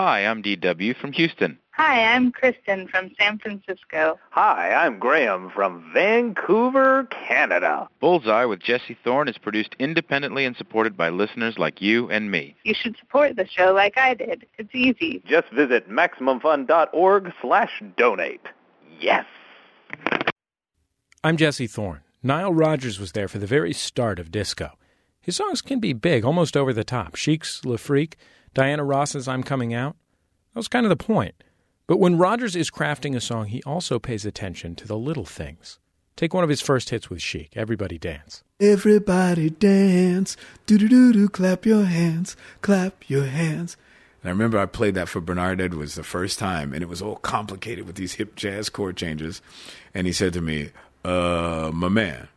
Hi, I'm DW from Houston. Hi, I'm Kristen from San Francisco. Hi, I'm Graham from Vancouver, Canada. Bullseye with Jesse Thorne is produced independently and supported by listeners like you and me. You should support the show like I did. It's easy. Just visit MaximumFun.org slash donate. Yes. I'm Jesse Thorne. Nile Rodgers was there for the very start of disco. His songs can be big, almost over the top. Chic's Le Freak, Diana Ross's I'm Coming Out. That was kind of the point. But when Rodgers is crafting a song, he also pays attention to the little things. Take one of his first hits with Chic, Everybody Dance. Everybody dance, do do do do, clap your hands, clap your hands. And I remember I played that for Bernard Edwards the first time, and it was all complicated with these hip jazz chord changes. And he said to me, uh, my man,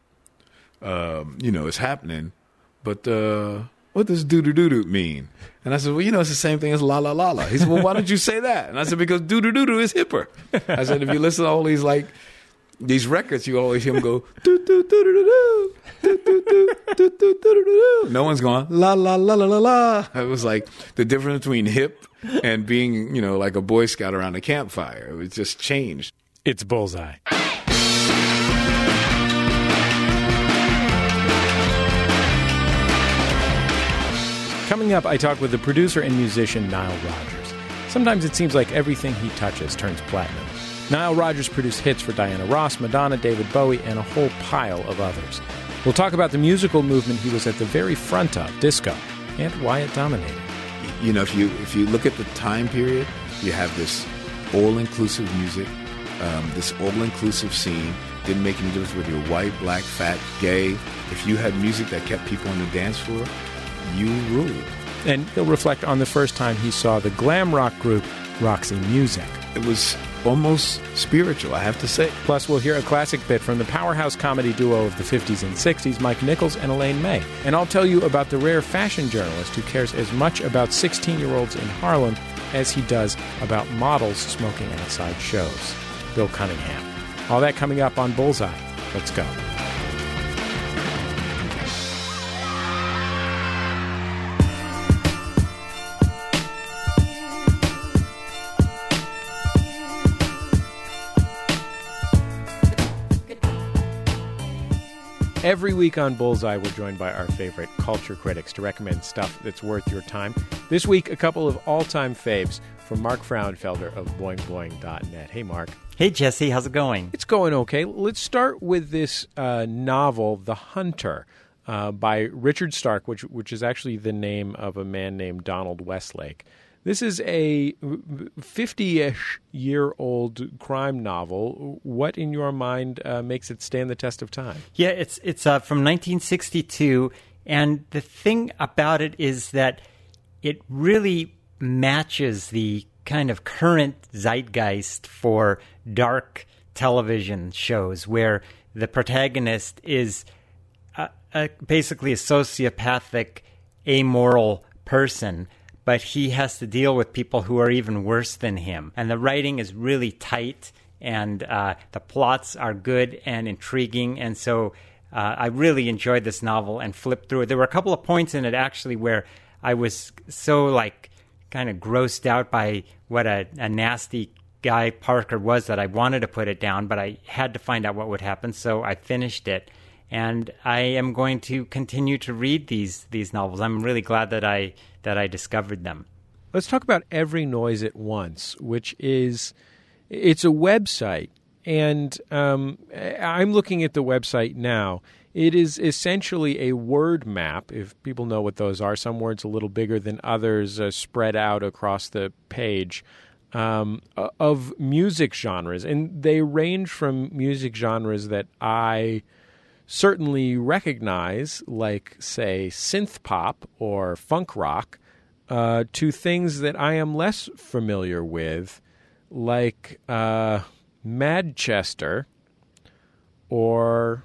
um, you know, it's happening, but uh, what does doo doo doo doo mean? And I said, well, you know, it's the same thing as la la la la. He said, well, why don't you say that? And I said, because doo doo doo doo is hipper. I said, if you listen to all these like these records, you always hear him go doo doo doo doo doo doo doo doo doo doo doo. No one's going la la la la la la. It was like the difference between hip and being, you know, like a Boy Scout around a campfire. It was just changed. It's Bullseye. Coming up, I talk with the producer and musician Nile Rodgers. Sometimes it seems like everything he touches turns platinum. Nile Rodgers produced hits for Diana Ross, Madonna, David Bowie, and a whole pile of others. We'll talk about the musical movement he was at the very front of, disco, and why it dominated. You know, if you if you look at the time period, you have this all-inclusive music, um, this all-inclusive scene. Didn't make any difference whether you're white, black, fat, gay. If you had music that kept people on the dance floor, you Rule. And he'll reflect on the first time he saw the glam rock group Roxy Music. It was almost spiritual, I have to say. Plus, we'll hear a classic bit from the powerhouse comedy duo of the 50s and 60s, Mike Nichols and Elaine May. And I'll tell you about the rare fashion journalist who cares as much about 16 year olds in Harlem as he does about models smoking outside shows. Bill Cunningham. All that coming up on Bullseye. Let's go. Every week on Bullseye, we're joined by our favorite culture critics to recommend stuff that's worth your time. This week, a couple of all time faves from Mark Frauenfelder of boingboing.net. Hey, Mark. Hey, Jesse, how's it going? It's going okay. Let's start with this uh, novel, The Hunter, uh, by Richard Stark, which, which is actually the name of a man named Donald Westlake. This is a 50 ish year old crime novel. What, in your mind, uh, makes it stand the test of time? Yeah, it's, it's uh, from 1962. And the thing about it is that it really matches the kind of current zeitgeist for dark television shows where the protagonist is a, a, basically a sociopathic, amoral person but he has to deal with people who are even worse than him. And the writing is really tight, and uh, the plots are good and intriguing. And so uh, I really enjoyed this novel and flipped through it. There were a couple of points in it actually where I was so like kind of grossed out by what a, a nasty guy Parker was that I wanted to put it down, but I had to find out what would happen, so I finished it. And I am going to continue to read these these novels. I'm really glad that I that I discovered them. Let's talk about Every Noise at Once, which is it's a website, and um, I'm looking at the website now. It is essentially a word map, if people know what those are. Some words a little bigger than others, uh, spread out across the page. Um, of music genres, and they range from music genres that I certainly recognize, like, say, synth pop or funk rock, uh, to things that I am less familiar with, like uh, Madchester or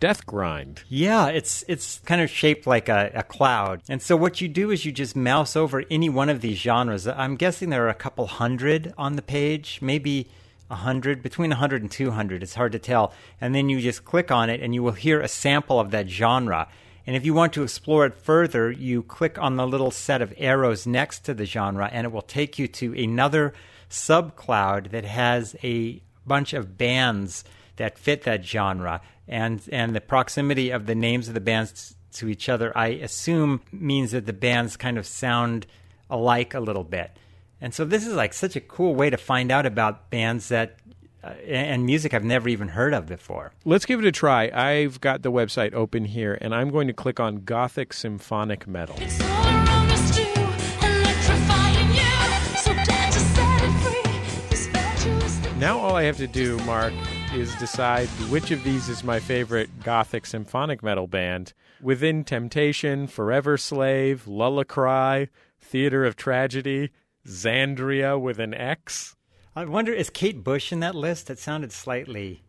Death Grind. Yeah, it's it's kind of shaped like a, a, cloud. And so what you do is you just mouse over any one of these genres. I'm guessing there are a couple hundred on the page, maybe 100, between 100 and 200. It's hard to tell. And then you just click on it and you will hear a sample of that genre. And if you want to explore it further, you click on the little set of arrows next to the genre, and it will take you to another subcloud that has a bunch of bands that fit that genre. And, and the proximity of the names of the bands to each other, I assume, means that the bands kind of sound alike a little bit. And so this is like such a cool way to find out about bands that uh, and music I've never even heard of before. Let's give it a try. I've got the website open here, and I'm going to click on Gothic Symphonic Metal. It's all around us too, electrifying you. So glad to set it free. This virtuous Now all I have to do, Mark, is decide which of these is my favorite Gothic Symphonic Metal band. Within Temptation, Forever Slave, Lullacry, Theater of Tragedy, Xandria with an X. I wonder, is Kate Bush in that list? That sounded slightly.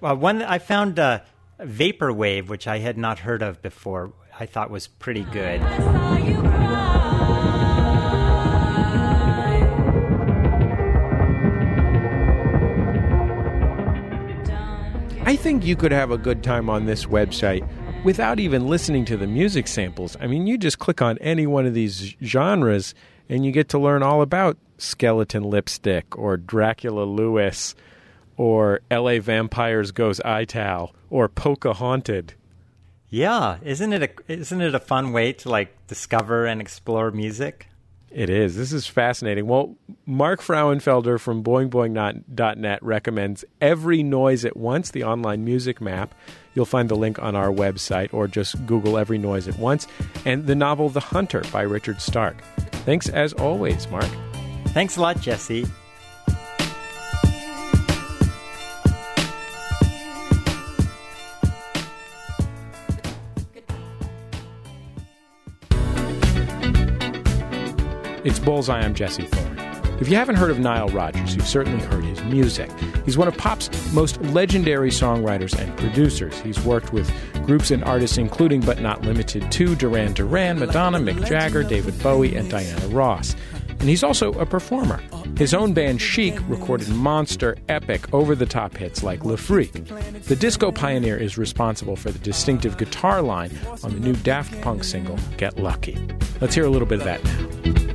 well, one I found uh, Vaporwave, which I had not heard of before. I thought was pretty good. I saw you cry. I think you could have a good time on this website without even listening to the music samples. I mean, you just click on any one of these genres and you get to learn all about Skeleton Lipstick or Dracula Lewis or LA Vampires Goes Ital or Polka Haunted. Yeah, isn't it a isn't it a fun way to like discover and explore music? It is. This is fascinating. Well, Mark Frauenfelder from boingboing.net recommends Every Noise at Once, the online music map. You'll find the link on our website or just Google Every Noise at Once. And the novel The Hunter by Richard Stark. Thanks as always, Mark. Thanks a lot, Jesse. It's Bullseye. I'm Jesse Thorne. If you haven't heard of Nile Rodgers, you've certainly heard his music. He's one of pop's most legendary songwriters and producers. He's worked with groups and artists including, but not limited to, Duran Duran, Madonna, Mick Jagger, David Bowie, and Diana Ross. And he's also a performer. His own band Chic recorded monster, epic, over the top hits like Le Freak. The disco pioneer is responsible for the distinctive guitar line on the new Daft Punk single, Get Lucky. Let's hear a little bit of that now.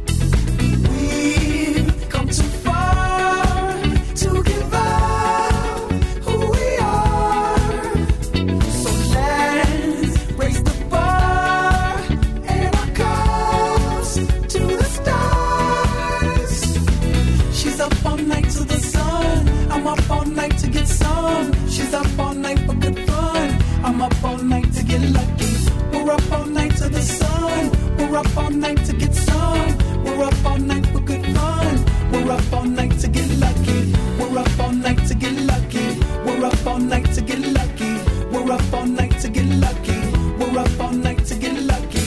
We're up all night to get some. We're up all night for good fun. We're up all night to get lucky. We're up all night to get lucky. We're up all night to get lucky. We're up all night to get lucky. We're up all night to get lucky.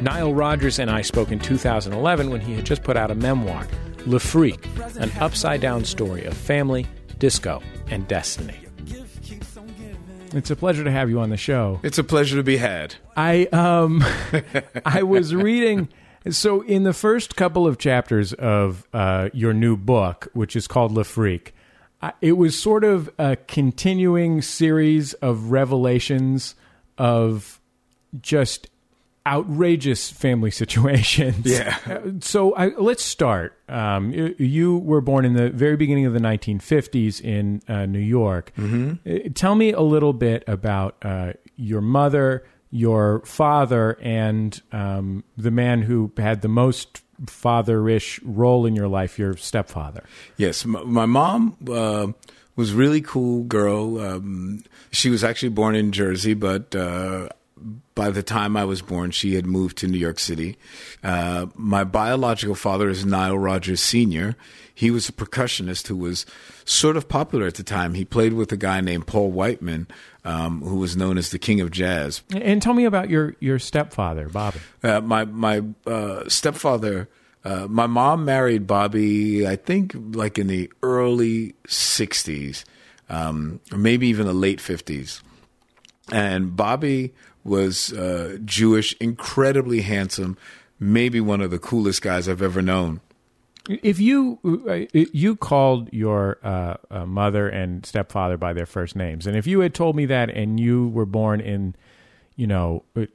Nile Rodgers and I spoke in 2011 when he had just put out a memoir, Le Freak, an upside down story of family, disco, and destiny. It's a pleasure to have you on the show. It's a pleasure to be had. I um I was reading so in the first couple of chapters of uh, your new book, which is called Le Freak, I, it was sort of a continuing series of revelations of just outrageous family situations. Yeah. Uh, So I, let's start. Um, you, you were born in the very beginning of the 1950s in uh, New York. Mm-hmm. Tell me a little bit about uh, your mother, your father, and um, the man who had the most fatherish role in your life, your stepfather. Yes, my, my mom uh, was really cool girl. Um, she was actually born in Jersey, but uh, by the time I was born, she had moved to New York City. Uh, my biological father is Nile Rodgers Sr. He was a percussionist who was sort of popular at the time. He played with a guy named Paul Whiteman, um, who was known as the King of Jazz. And tell me about your, your stepfather, Bobby. Uh, my my uh, stepfather, uh, my mom married Bobby. I think like in the early '60s, um, or maybe even the late '50s. And Bobby was uh, Jewish, incredibly handsome, maybe one of the coolest guys I've ever known. If you uh, you called your uh, uh, mother and stepfather by their first names, and if you had told me that, and you were born in, you know, uh,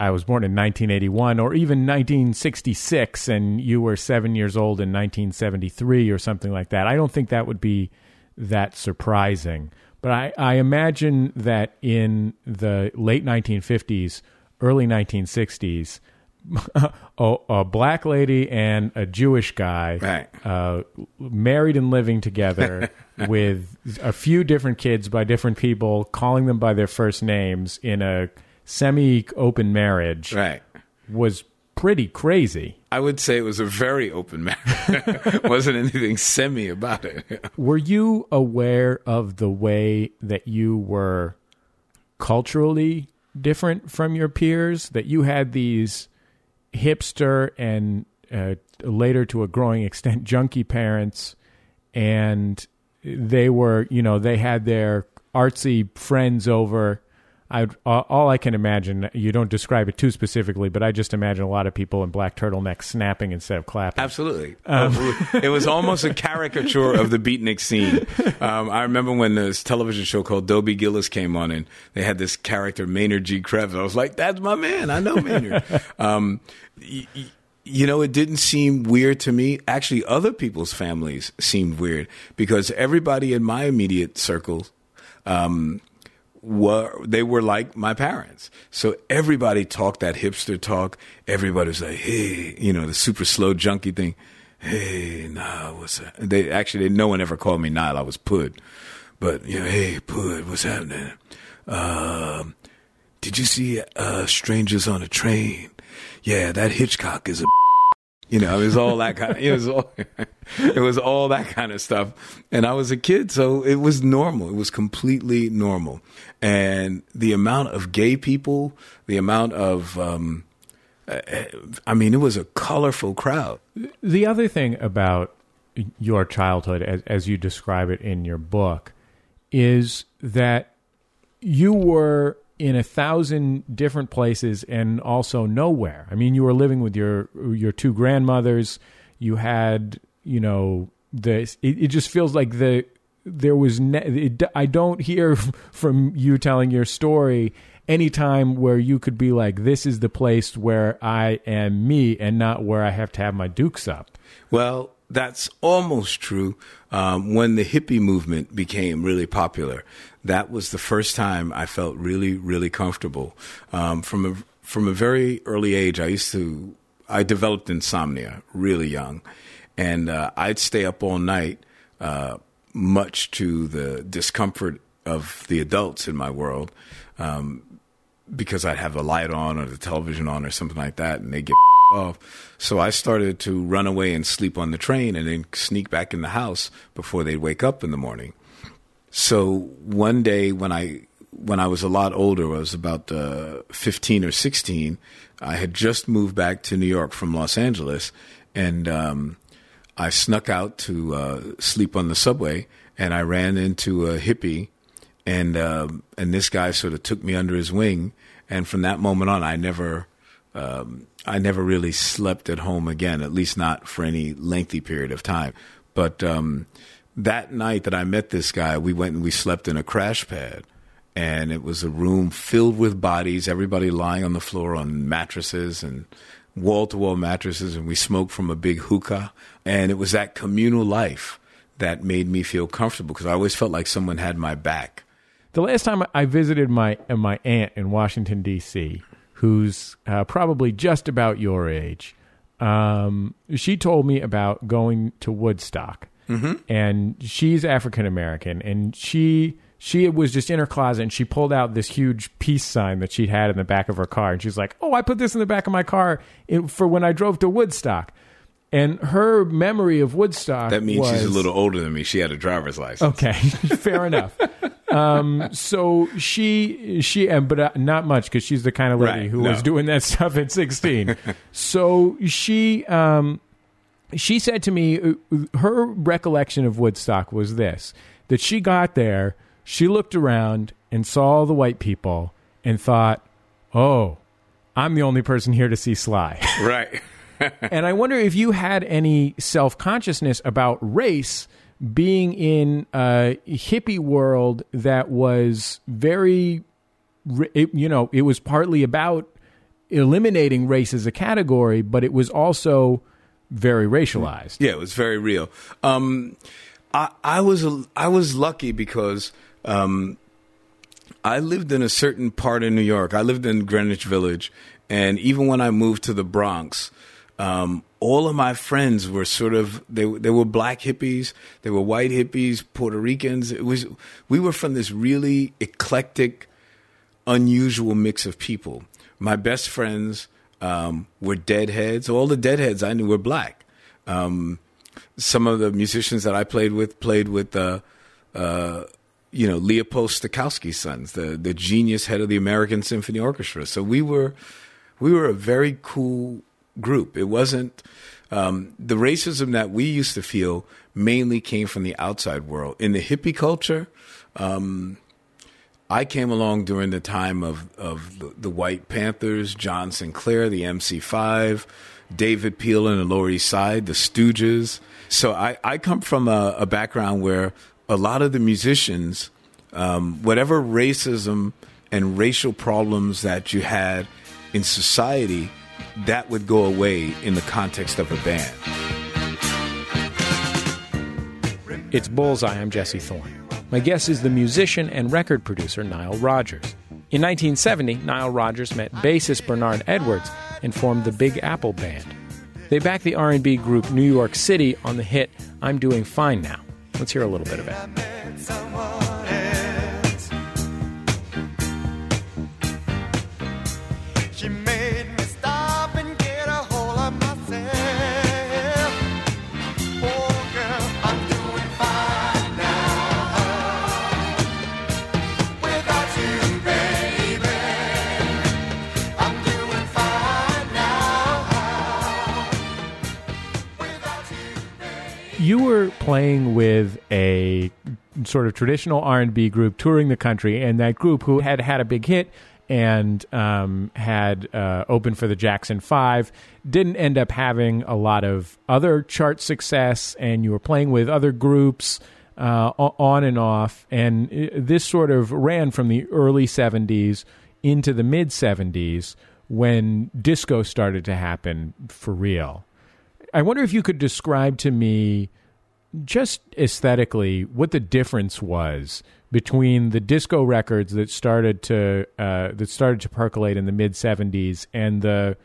I was born in 1981 or even 1966, and you were seven years old in 1973 or something like that, I don't think that would be that surprising. But I, I imagine that in the late 1950s, early 1960s, a, a black lady and a Jewish guy Right. uh, married and living together with a few different kids by different people, calling them by their first names in a semi open marriage Right. was pretty crazy. I would say it was a very open matter. Wasn't anything semi about it. Were you aware of the way that you were culturally different from your peers? That you had these hipster and uh, later to a growing extent junkie parents, and they were, you know, they had their artsy friends over. I all I can imagine. You don't describe it too specifically, but I just imagine a lot of people in black turtlenecks snapping instead of clapping. Absolutely. it was almost a caricature of the beatnik scene. Um, I remember when this television show called Dobie Gillis came on and they had this character, Maynard G. Krebs. I was like, that's my man. I know Maynard. um, y- y- you know, it didn't seem weird to me. Actually, other people's families seemed weird because everybody in my immediate circle um, were they were like my parents. So everybody talked that hipster talk. Everybody was like, "Hey," you know, the super slow junkie thing. Hey, nah, what's that? They actually, no one ever called me Nile. I was Pud, but you know, hey, Pud, what's happening? Um, did you see uh, Strangers on a Train? Yeah, that Hitchcock is a. You know, it was all that kind. Of, it was all. it was all that kind of stuff, and I was a kid, so it was normal. It was completely normal, and the amount of gay people, the amount of, um, uh, I mean, it was a colorful crowd. The other thing about your childhood, as, as you describe it in your book, is that you were in a thousand different places and also nowhere. I mean, you were living with your your two grandmothers. You had, you know, this. It, it just feels like the there was. Ne- it, I don't hear from you telling your story any time where you could be like, "This is the place where I am me," and not where I have to have my dukes up. Well, that's almost true. Um, when the hippie movement became really popular, that was the first time I felt really, really comfortable. Um, from a from a very early age, I used to I developed insomnia really young, and uh, I'd stay up all night, uh, much to the discomfort of the adults in my world. Um, because I'd have a light on or the television on or something like that, and they get off. So I started to run away and sleep on the train, and then sneak back in the house before they'd wake up in the morning. So one day when I when I was a lot older, I was about uh, fifteen or sixteen. I had just moved back to New York from Los Angeles, and um, I snuck out to uh, sleep on the subway, and I ran into a hippie, and um, and this guy sort of took me under his wing, and from that moment on, I never. Um, I never really slept at home again, at least not for any lengthy period of time. But um, that night that I met this guy, we went and we slept in a crash pad. And it was a room filled with bodies, everybody lying on the floor on mattresses and wall to wall mattresses. And we smoked from a big hookah. And it was that communal life that made me feel comfortable because I always felt like someone had my back. The last time I visited my uh, my aunt in Washington D.C., who's uh, probably just about your age, um, she told me about going to Woodstock, and she's African American, and she she was just in her closet and she pulled out this huge peace sign that she'd had in the back of her car, and she's like, "Oh, I put this in the back of my car for when I drove to Woodstock." And her memory of Woodstock That means she's a little older than me. She had a driver's license. Okay, fair enough. Um, so she she, uh, but uh, not much because she's the kind of lady Right, who no. was doing that stuff at sixteen. so she um, she said to me uh, her recollection of Woodstock was this: that she got there, she looked around and saw all the white people and thought, "Oh, I'm the only person here to see Sly." Right. and I wonder if you had any self consciousness about race being in a hippie world that was very, it, you know, it was partly about eliminating race as a category, but it was also very racialized. Yeah, it was very real. Um, I, I was I was lucky because um, I lived in a certain part of New York. I lived in Greenwich Village, and even when I moved to the Bronx, um, all of my friends were sort of they they were black hippies, they were white hippies, Puerto Ricans. It was we were from this really eclectic, unusual mix of people. My best friends um, were deadheads. All the deadheads I knew were black. Um, some of the musicians that I played with played with uh, uh, you know Leopold Stokowski's sons, the the genius head of the American Symphony Orchestra. So we were we were a very cool group. It wasn't um, the racism that we used to feel mainly came from the outside world. In the hippie culture, um, I came along during the time of of the, White Panthers, John Sinclair, the MC5, David Peel and the Lower East Side, the Stooges. So I, I come from a, a background where a lot of the musicians, um, whatever racism and racial problems that you had in society, that would go away in the context of a band. It's Bullseye. I'm Jesse Thorne. My guest is the musician and record producer Nile Rodgers. In 1970, Nile Rodgers met bassist Bernard Edwards and formed the Big Apple Band. They backed the R&B group New York City on the hit "I'm Doing Fine Now." Let's hear a little bit of it. You. Were playing with a sort of traditional R&B group touring the country, and that group who had had a big hit and um, had uh, opened for the Jackson Five didn't end up having a lot of other chart success, and you were playing with other groups uh, on and off, and uh, this sort of ran from the early '70s into the mid '70s when disco started to happen for real. I wonder if you could describe to me just aesthetically what the difference was between the disco records that started to uh, that started to percolate in the mid '70s and the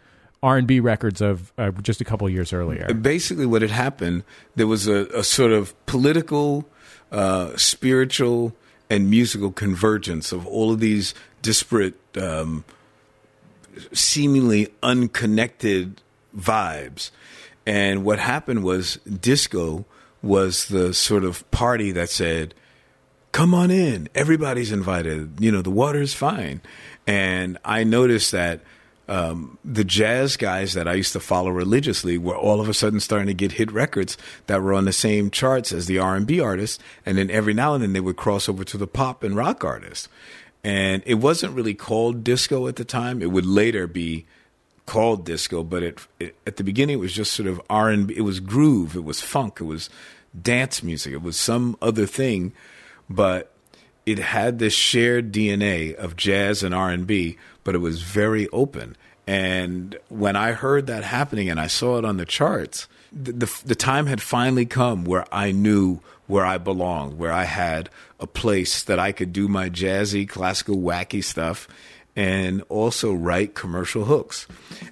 R and B records of uh, just a couple years earlier. basically what had happened there was a, a sort of political uh, spiritual and musical convergence of all of these disparate um, seemingly unconnected vibes and what happened was disco was the sort of party that said come on in everybody's invited you know the water's fine. And i noticed that um, the jazz guys that I used to follow religiously were all of a sudden starting to get hit records that were on the same charts as the R&B artists, and then every now and then they would cross over to the pop and rock artists. And it wasn't really called disco at the time; it would later be called disco, but it, it at the beginning it was just sort of R&B. It was groove, it was funk, it was dance music, it was some other thing, but it had this shared DNA of jazz and R&B, but it was very open. And when I heard that happening and I saw it on the charts, the, the, the time had finally come where I knew where I belonged, where I had a place that I could do my jazzy, classical, wacky stuff and also write commercial hooks.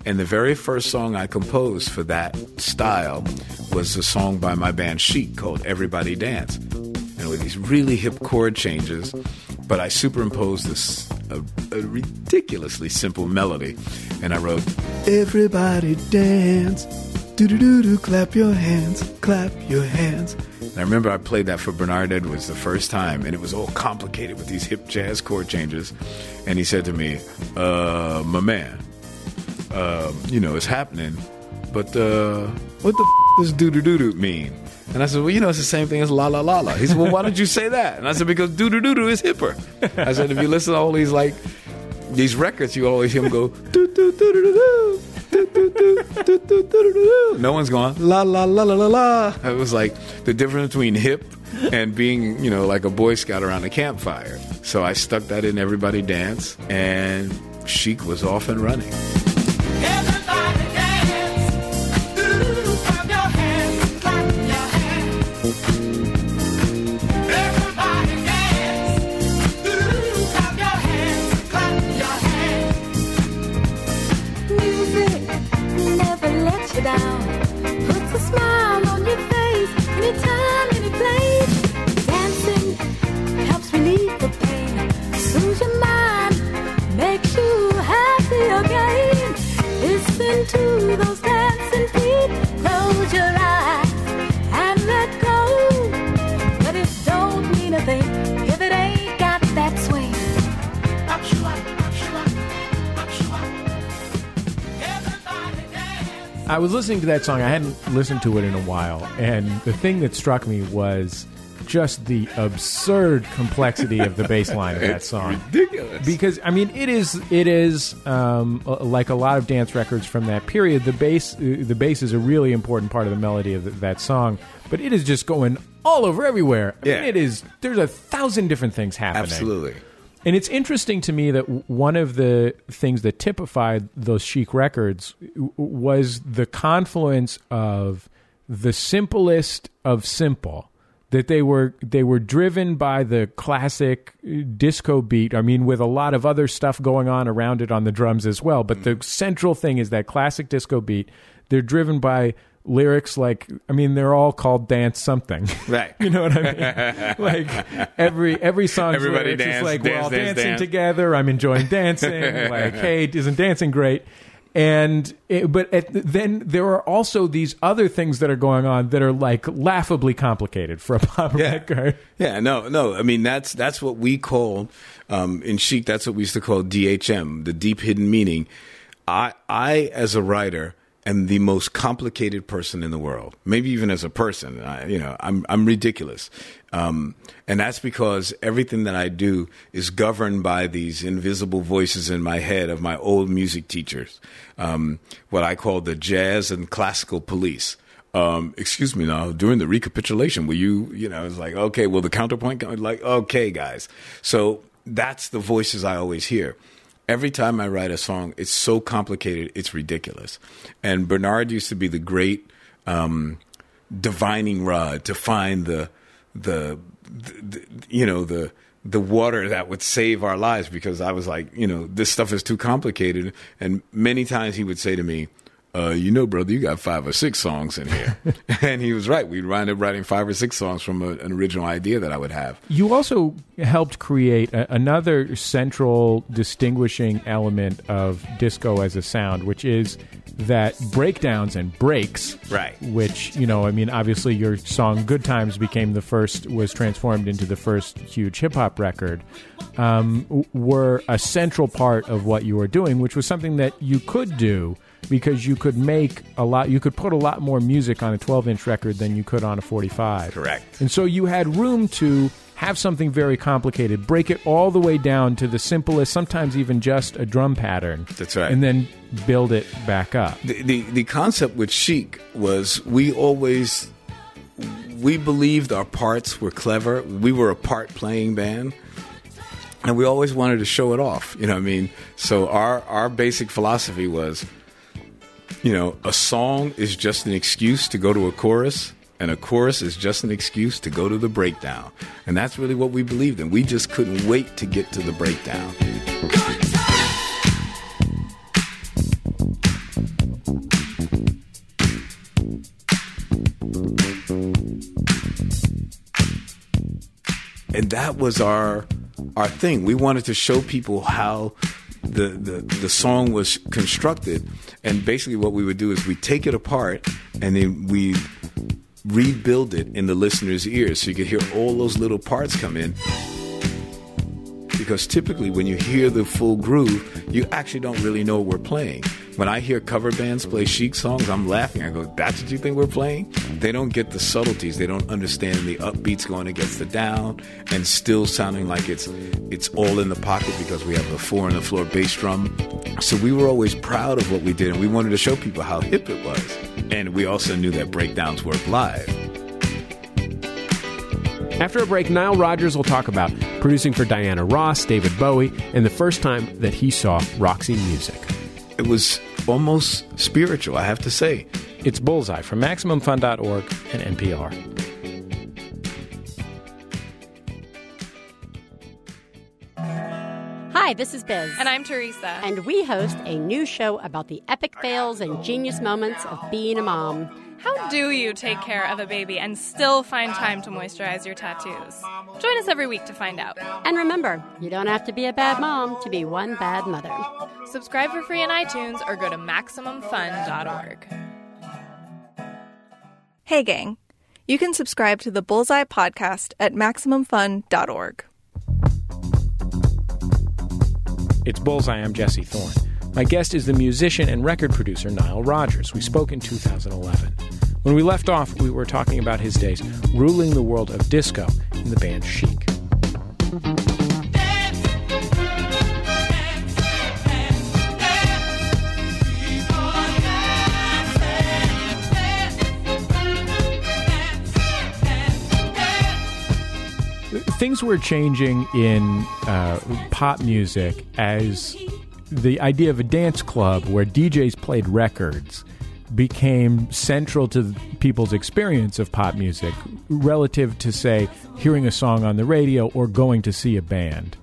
And the very first song I composed for that style was a song by my band Chic called Everybody Dance. And with these really hip chord changes, but I superimposed this a, a ridiculously simple melody, and I wrote Everybody dance. Do do do do. Clap your hands. Clap your hands. And I remember I played that for Bernard Edwards the first time, and it was all complicated with these hip jazz chord changes. And he said to me, uh, "My man, um, you know it's happening, but uh, what the f- does doo doo doo doo mean?" And I said, "Well, you know it's the same thing as la la la la." He said, "Well, why don't you say that?" And I said, "Because doo doo doo doo is hipper." I said, "If you listen to all these like these records, you always hear him go doo doo doo doo doo doo." do, do, do, do, do, do, do. No one's going la la la la la la. It was like the difference between hip and being, you know, like a Boy Scout around a campfire. So I stuck that in Everybody Dance, and Chic was off and running. I was listening to that song. I hadn't listened to it in a while, and the thing that struck me was just the absurd complexity of the bass line of that song. Ridiculous. Because I mean, it is it is um, like a lot of dance records from that period. The bass uh, the bass is a really important part of the melody of th that song, but it is just going all over everywhere. I Yeah. mean, it is. There's a thousand different things happening. Absolutely. And it's interesting to me that one of the things that typified those chic records was the confluence of the simplest of simple. That they were they were driven by the classic uh, disco beat. I mean, with a lot of other stuff going on around it on the drums as well. But the central thing is that classic disco beat. They're driven by lyrics like I mean, they're all called dance something. Right. you know what I mean? like every every song's Everybody lyrics is dance, like dance, we're all dance, dancing dance. together. I'm enjoying dancing. like, hey, isn't dancing great? And it, but at, then there are also these other things that are going on that are like laughably complicated for a pop record. Yeah, no, no. I mean, that's that's what we call um, in chic. That's what we used to call DHM, the deep hidden meaning. I, I, as a writer, am the most complicated person in the world. Maybe even as a person, I, you know, I'm I'm ridiculous, um, and that's because everything that I do is governed by these invisible voices in my head of my old music teachers, um, what I call the jazz and classical police um, excuse me now, during the recapitulation, will you, you know, it's like, okay, well, the counterpoint, like, okay, guys. So that's the voices I always hear. Every time I write a song, it's so complicated, it's ridiculous. And Bernard used to be the great um, divining rod to find the, the, the, the you know, the, the water that would save our lives because I was like, you know, this stuff is too complicated. And many times he would say to me, uh, you know, brother, you got five or six songs in here. and he was right. We wound up writing five or six songs from a, an original idea that I would have. You also helped create a, another central distinguishing element of disco as a sound, which is that breakdowns and breaks. Right. Which, you know, I mean, obviously your song Good Times became the first, was transformed into the first huge hip hop record, um, were a central part of what you were doing, which was something that you could do because you could make a lot, you could put a lot more music on a 12 inch record than you could on a 45. Correct. And so you had room to have something very complicated, break it all the way down to the simplest, sometimes even just a drum pattern. That's right. And then build it back up. The, the, the concept with Chic was we always, we believed our parts were clever. We were a part playing band. And we always wanted to show it off. You know what I mean? So our, our basic philosophy was, you know, a song is just an excuse to go to a chorus, and a chorus is just an excuse to go to the breakdown. And that's really what we believed in. We just couldn't wait to get to the breakdown. and that was our our thing. We wanted to show people how the, the the song was constructed, and basically what we would do is we take it apart and then we rebuild it in the listener's ears, so you could hear all those little parts come in. Because typically, when you hear the full groove, you actually don't really know what we're playing. When I hear cover bands play chic songs, I'm laughing. I go, "That's what you think we're playing?" They don't get the subtleties. They don't understand the upbeats going against the down and still sounding like it's it's all in the pocket because we have the four in the floor bass drum. So we were always proud of what we did, and we wanted to show people how hip it was. And we also knew that breakdowns work live. After a break, Nile Rodgers will talk about producing for Diana Ross, David Bowie, and the first time that he saw Roxy Music. It was almost spiritual, I have to say. It's Bullseye from MaximumFun.org and NPR. Hi, this is Biz. And I'm Teresa. And we host a new show about the epic fails and genius moments of being a mom. How do you take care of a baby and still find time to moisturize your tattoos? Join us every week to find out. And remember, you don't have to be a bad mom to be one bad mother. Subscribe for free on iTunes or go to MaximumFun.org. Hey, gang. You can subscribe to the Bullseye podcast at MaximumFun.org. It's Bullseye. I'm Jesse Thorne. My guest is the musician and record producer Nile Rodgers. We spoke in 2011. When we left off, we were talking about his days ruling the world of disco in the band Chic. Things were changing in uh, pop music as the idea of a dance club where DJs played records became central to people's experience of pop music relative to, say, hearing a song on the radio or going to see a band.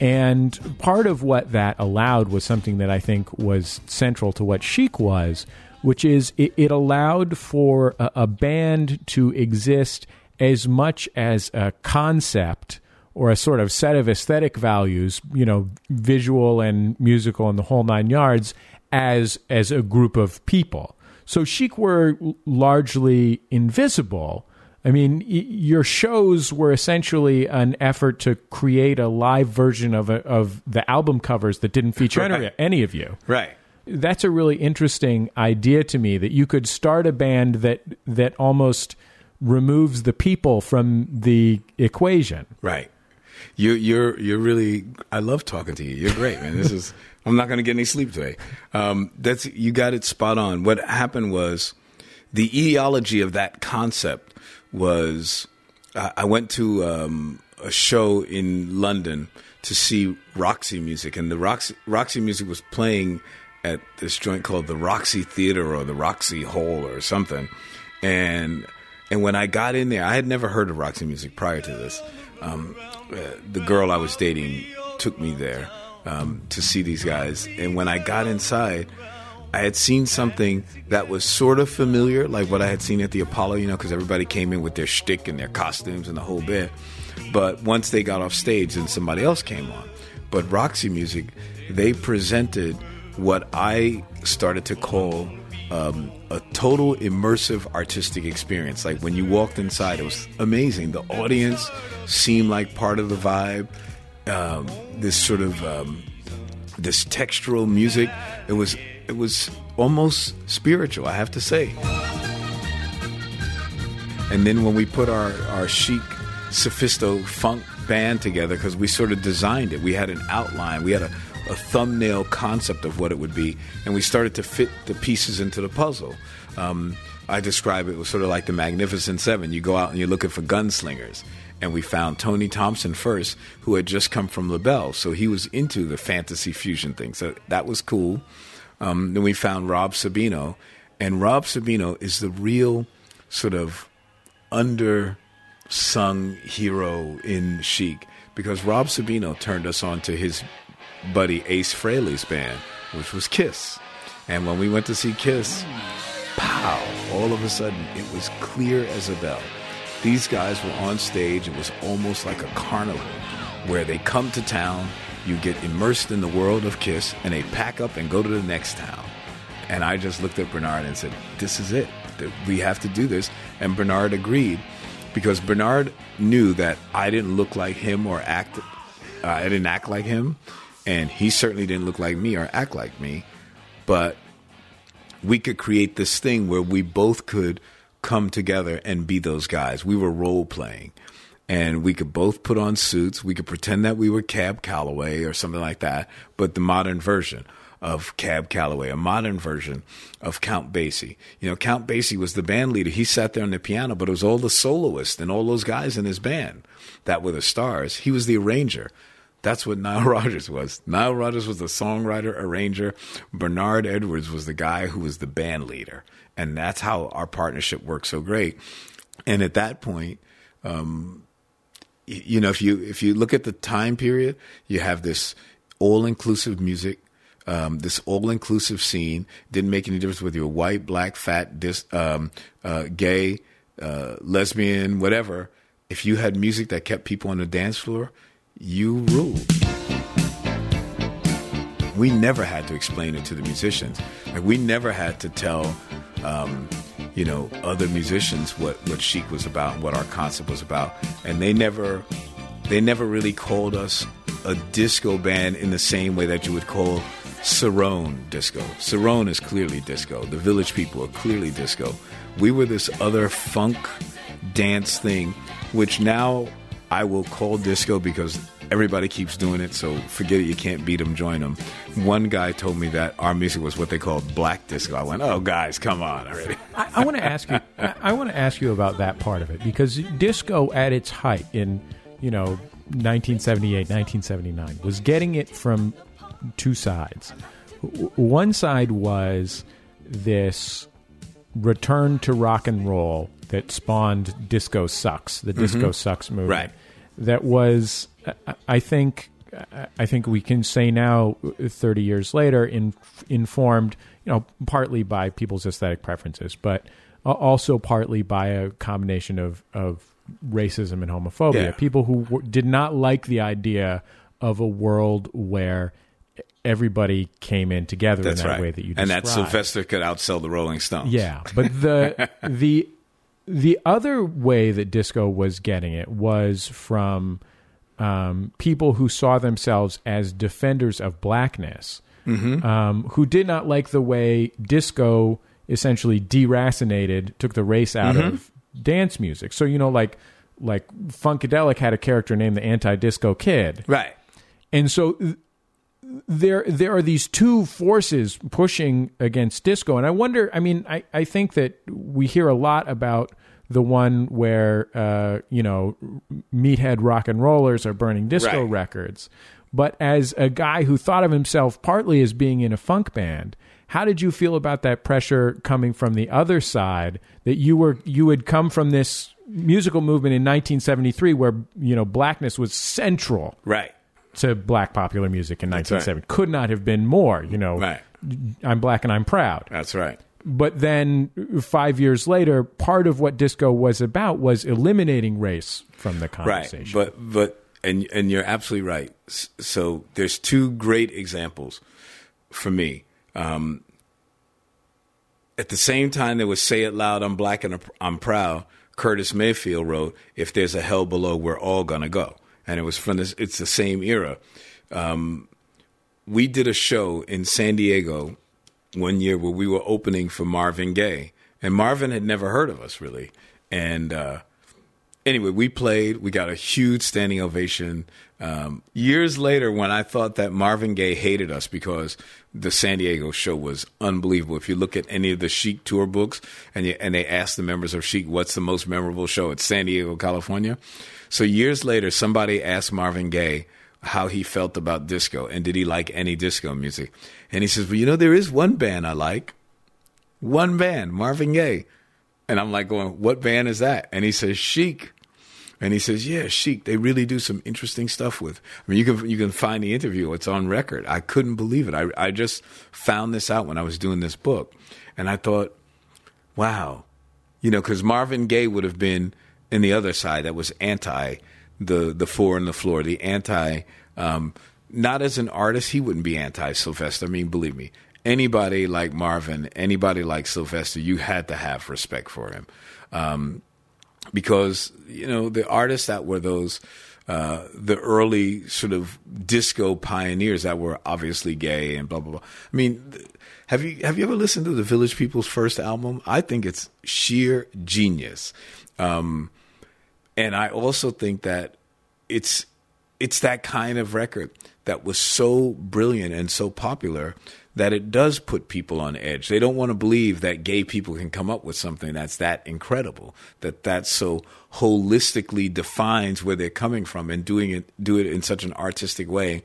And part of what that allowed was something that I think was central to what Chic was, which is it, it allowed for a, a band to exist as much as a concept or a sort of set of aesthetic values, you know, visual and musical and the whole nine yards, as as a group of people. So Chic were largely invisible. I mean, y- your shows were essentially an effort to create a live version of a, of the album covers that didn't feature any, any of you. Right. That's a really interesting idea to me that you could start a band that that almost removes the people from the equation. Right. You, you're you're really. I love talking to you. You're great, man. This is. I'm not going to get any sleep today. Um, that's you got it spot on. What happened was the etiology of that concept was. I I went to um, a show in London to see Roxy Music, and the Roxy, Roxy Music was playing at this joint called the Roxy Theater or the Roxy Hole or something, and and when I got in there, I had never heard of Roxy Music prior to this. Um, uh, the girl I was dating took me there um, to see these guys, and when I got inside, I had seen something that was sort of familiar, like what I had seen at the Apollo, you know, because everybody came in with their shtick and their costumes and the whole bit. But once they got off stage, then somebody else came on. But Roxy Music, they presented what I started to call um, a total immersive artistic experience. Like when you walked inside, it was amazing. The audience seemed like part of the vibe. Um, this sort of um, this textural music. It was it was almost spiritual. I have to say. And then when we put our our chic, sophisto funk band together, because we sort of designed it, we had an outline, we had a, a thumbnail concept of what it would be, and we started to fit the pieces into the puzzle. Um, I describe it was sort of like the Magnificent Seven. You go out and you're looking for gunslingers. And we found Tony Thompson first, who had just come from LaBelle. So he was into the fantasy fusion thing. So that was cool. Um, then we found Rob Sabino. And Rob Sabino is the real sort of undersung hero in Chic because Rob Sabino turned us on to his buddy Ace Frehley's band, which was Kiss. And when we went to see Kiss, pow, all of a sudden it was clear as a bell. These guys were on stage. It was almost like a carnival where they come to town, you get immersed in the world of Kiss, and they pack up and go to the next town. And I just looked at Bernard and said, This is it. We have to do this. And Bernard agreed because Bernard knew that I didn't look like him or act, uh, I didn't act like him. And he certainly didn't look like me or act like me. But we could create this thing where we both could come together and be those guys. We were role playing. And we could both put on suits. We could pretend that we were Cab Calloway or something like that, but the modern version of Cab Calloway, a modern version of Count Basie. You know, Count Basie was the band leader. He sat there on the piano, but it was all the soloists and all those guys in his band that were the stars. He was the arranger. That's what Nile Rodgers was. Nile Rodgers was the songwriter, arranger. Bernard Edwards was the guy who was the band leader. And that's how our partnership worked so great. And at that point, um, you know, if you if you look at the time period, you have this all inclusive music, um, this all inclusive scene. Didn't make any difference whether you're white, black, fat, dis, um, uh, gay, uh, lesbian, whatever. If you had music that kept people on the dance floor, you rule. We never had to explain it to the musicians. Like we never had to tell, um, you know, other musicians what what Chic was about, and what our concept was about, and they never, they never really called us a disco band in the same way that you would call Cerrone disco. Cerrone is clearly disco. The Village People are clearly disco. We were this other funk dance thing, which now I will call disco because everybody keeps doing it. So forget it. You can't beat them. Join them. One guy told me that our music was what they called black disco. I went, "Oh, guys, come on already." I, I want to ask you. I, I want to ask you about that part of it because disco at its height in you know 1978, 1979 was getting it from two sides. One side was this return to rock and roll that spawned disco sucks, the disco Mhm. sucks movie. Right. That was, I- think, I think we can say now, thirty years later, in, informed, you know, partly by people's aesthetic preferences, but also partly by a combination of of racism and homophobia. Yeah. People who w- did not like the idea of a world where everybody came in together That's in that right. way that you and that. Sylvester could outsell the Rolling Stones. Yeah, but the the the other way that disco was getting it was from um, people who saw themselves as defenders of blackness, Mhm. um, who did not like the way disco essentially deracinated, took the race out Mhm. of dance music. So you know, like like Funkadelic had a character named the Anti-Disco Kid, right? And so there there are these two forces pushing against disco. And i wonder i mean i, I think that we hear a lot about the one where uh, you know meathead rock and rollers are burning disco Right. records. But as a guy who thought of himself partly as being in a funk band how did you feel about that pressure coming from the other side that you were you had come from this musical movement in 1973 where you know blackness was central right to black popular music in right. 1970 could not have been more you know Right. i'm black and i'm proud That's right. but then 5 years later part of what disco was about was eliminating race from the conversation Right. But but and and you're absolutely right. So there's two great examples for me. Um, at the same time, there was "Say It Loud, I'm Black and I'm Proud." Curtis Mayfield wrote, "If there's a hell below, we're all gonna go," and it was from this. It's the same era. Um, we did a show in San Diego one year where we were opening for Marvin Gaye, and Marvin had never heard of us really, and. Uh, anyway, we played. We got a huge standing ovation. Um, years later, when I thought that Marvin Gaye hated us because the San Diego show was unbelievable. If you look at any of the Chic tour books and you, and they ask the members of Chic what's the most memorable show, it's San Diego, California. So years later, somebody asked Marvin Gaye how he felt about disco and did he like any disco music, and he says, "Well, you know, there is one band I like, one band, Marvin Gaye." And I'm like going, what band is that? And he says, Chic. And he says, yeah, Chic. They really do some interesting stuff with. I mean, you can you can find the interview. It's on record. I couldn't believe it. I I just found this out when I was doing this book, and I thought, wow, you know, because Marvin Gaye would have been in the other side that was anti the the four on the floor, the anti. Um, not as an artist, he wouldn't be anti Sylvester. I mean, believe me, anybody like Marvin, anybody like Sylvester, you had to have respect for him, um, because you know the artists that were those uh, the early sort of disco pioneers that were obviously gay and blah blah blah. I mean, have you have you ever listened to the Village People's first album? I think it's sheer genius, um, and I also think that it's it's that kind of record that was so brilliant and so popular that it does put people on edge. They don't want to believe that gay people can come up with something that's that incredible, that that so holistically defines where they're coming from and doing it do it in such an artistic way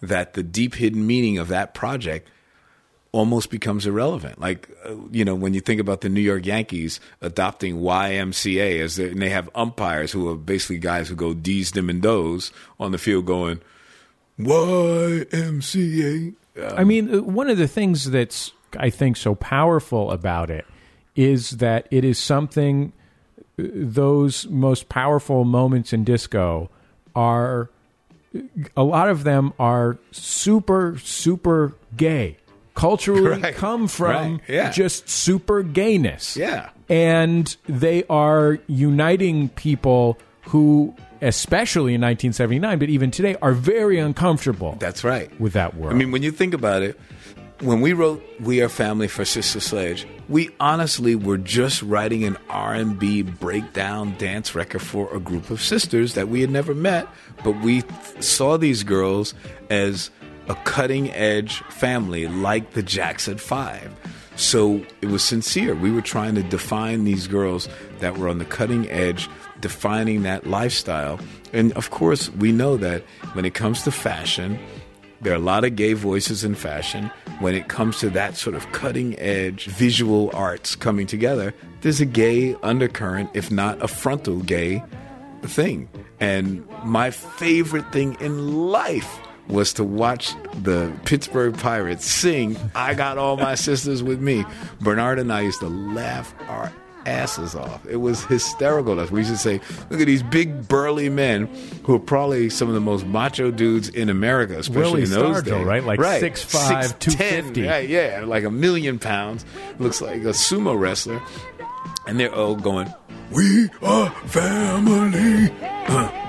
that the deep hidden meaning of that project almost becomes irrelevant. Like, uh, you know, when you think about the New York Yankees adopting YMCA as and they have umpires who are basically guys who go D's, them, and those on the field going YMCA. I mean, uh, one of the things that's I think so powerful about it is that it is something. uh, Those most powerful moments in disco are a lot of them are super super gay. Culturally, Right, come from right, yeah. just super gayness. Yeah. and they are uniting people who, especially in 1979, but even today, are very uncomfortable. That's right. with that word. I mean, when you think about it, when we wrote "We Are Family" for Sister Sledge, we honestly were just writing an R and B breakdown dance record for a group of sisters that we had never met, but we saw these girls as a cutting edge family like the Jackson Five. So it was sincere. We were trying to define these girls that were on the cutting edge, defining that lifestyle. And of course, we know that when it comes to fashion, there are a lot of gay voices in fashion. When it comes to that sort of cutting edge visual arts coming together, there's a gay undercurrent, if not a frontal gay thing. And my favorite thing in life was to watch the Pittsburgh Pirates sing I Got All My Sisters With Me. Bernard and I used to laugh our asses off. It was hysterical. We used to say, look at these big burly men who are probably some of the most macho dudes in America, especially Willie in those Stargell, days. right? Like 6'5", 250. Right, yeah, like a million pounds. Looks like a sumo wrestler. And they're all going, We are family.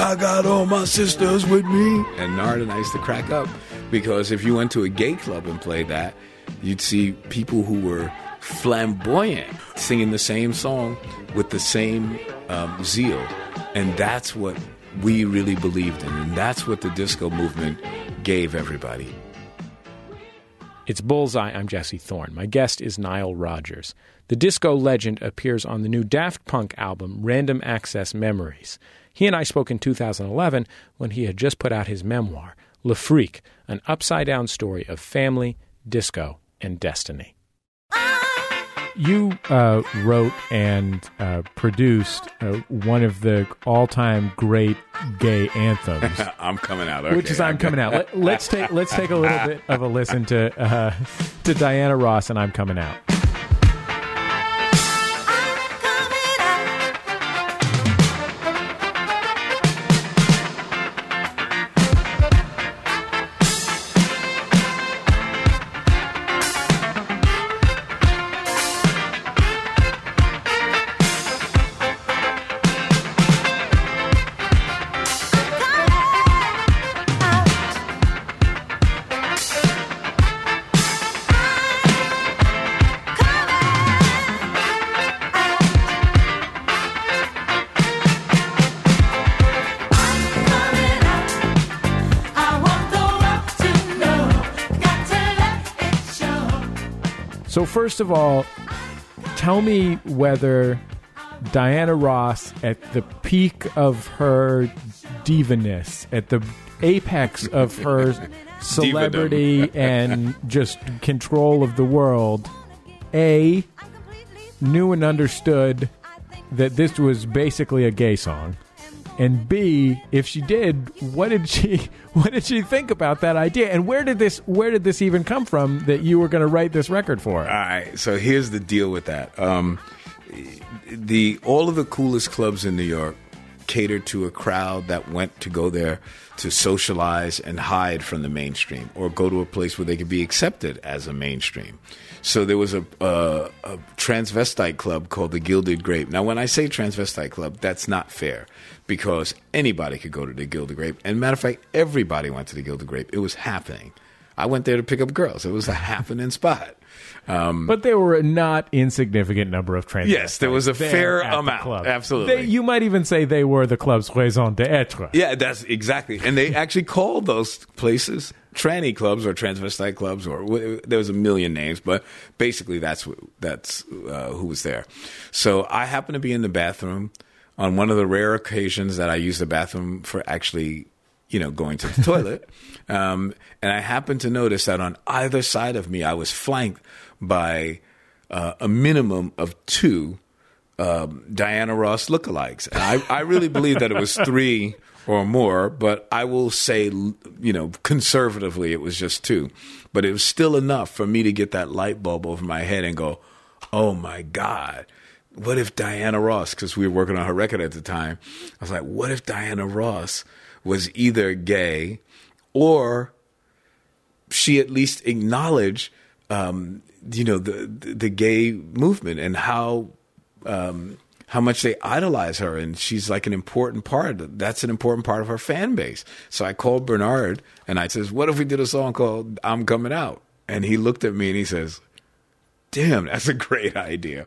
I got all my sisters with me. And Nard and I used to crack up because if you went to a gay club and played that, you'd see people who were flamboyant singing the same song with the same um, zeal. And that's what we really believed in. And that's what the disco movement gave everybody. It's Bullseye. I'm Jesse Thorne. My guest is Nile Rodgers. The disco legend appears on the new Daft Punk album, Random Access Memories. He and I spoke in 2011 when he had just put out his memoir, Le Freak, an upside down story of family, disco, and destiny. You uh, wrote and uh, produced uh, one of the all time great gay anthems. I'm coming out. which is I'm coming out. Let, let's take let's take a little bit of a listen to uh, to Diana Ross and I'm coming out. First of all, tell me whether Diana Ross, at the peak of her divaness, at the apex of her celebrity and just control of the world, a knew and understood that this was basically a gay song. And B, if she did, what did she what did she think about that idea? And where did this where did this even come from that you were going to write this record for? All right. So here's the deal with that. Um, the all of the coolest clubs in New York catered to a crowd that went to go there to socialize and hide from the mainstream, or go to a place where they could be accepted as a mainstream. So there was a, a, a transvestite club called the Gilded Grape. Now, when I say transvestite club, that's not fair because anybody could go to the Gilded Grape. And matter of fact, everybody went to the Gilded Grape. It was happening. I went there to pick up girls. It was a happening spot. Um, But there were a not insignificant number of transvestites. Yes, there was a there fair amount. club. Absolutely. They- you might even say they were the club's raison d'être. Yeah, that's exactly. And they actually called those places tranny clubs or transvestite clubs, or there was a million names, but basically that's that's uh, who was there. So I happened to be in the bathroom on one of the rare occasions that I use the bathroom for actually, you know, going to the toilet. Um, and I happened to notice that on either side of me, I was flanked by uh, a minimum of two um, Diana Ross lookalikes. And I, I really believe that it was three or more, but I will say, you know, conservatively, it was just two. But it was still enough for me to get that light bulb over my head and go, oh my God. What if Diana Ross, because we were working on her record at the time, I was like, what if Diana Ross was either gay or she at least acknowledged, um, you know, the, the gay movement and how um, how much they idolize her, and she's like an important part. That's an important part of her fan base. So I called Bernard and I says, "What if we did a song called I'm Coming Out?" And he looked at me and he says, "Damn, that's a great idea."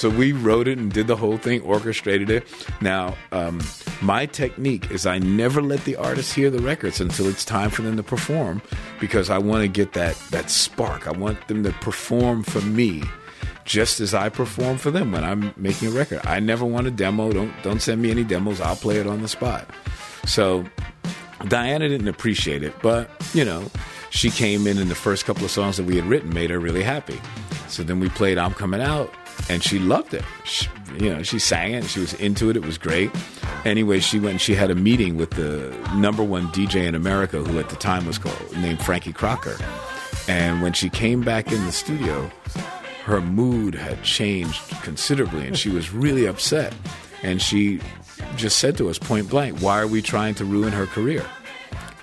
So we wrote it and did the whole thing, orchestrated it. Now, um, my technique is I never let the artists hear the records until it's time for them to perform because I want to get that that spark. I want them to perform for me just as I perform for them when I'm making a record. I never want a demo. Don't don't send me any demos. I'll play it on the spot. So Diana didn't appreciate it, but you know, she came in and the first couple of songs that we had written made her really happy. So then we played "I'm Coming Out," and she loved it. She, you know, she sang it. She was into it. It was great. Anyway, she went. She had a meeting with the number one DJ in America, who at the time was called named Frankie Crocker. And when she came back in the studio, her mood had changed considerably, and she was really upset. And she just said to us point blank, "Why are we trying to ruin her career?"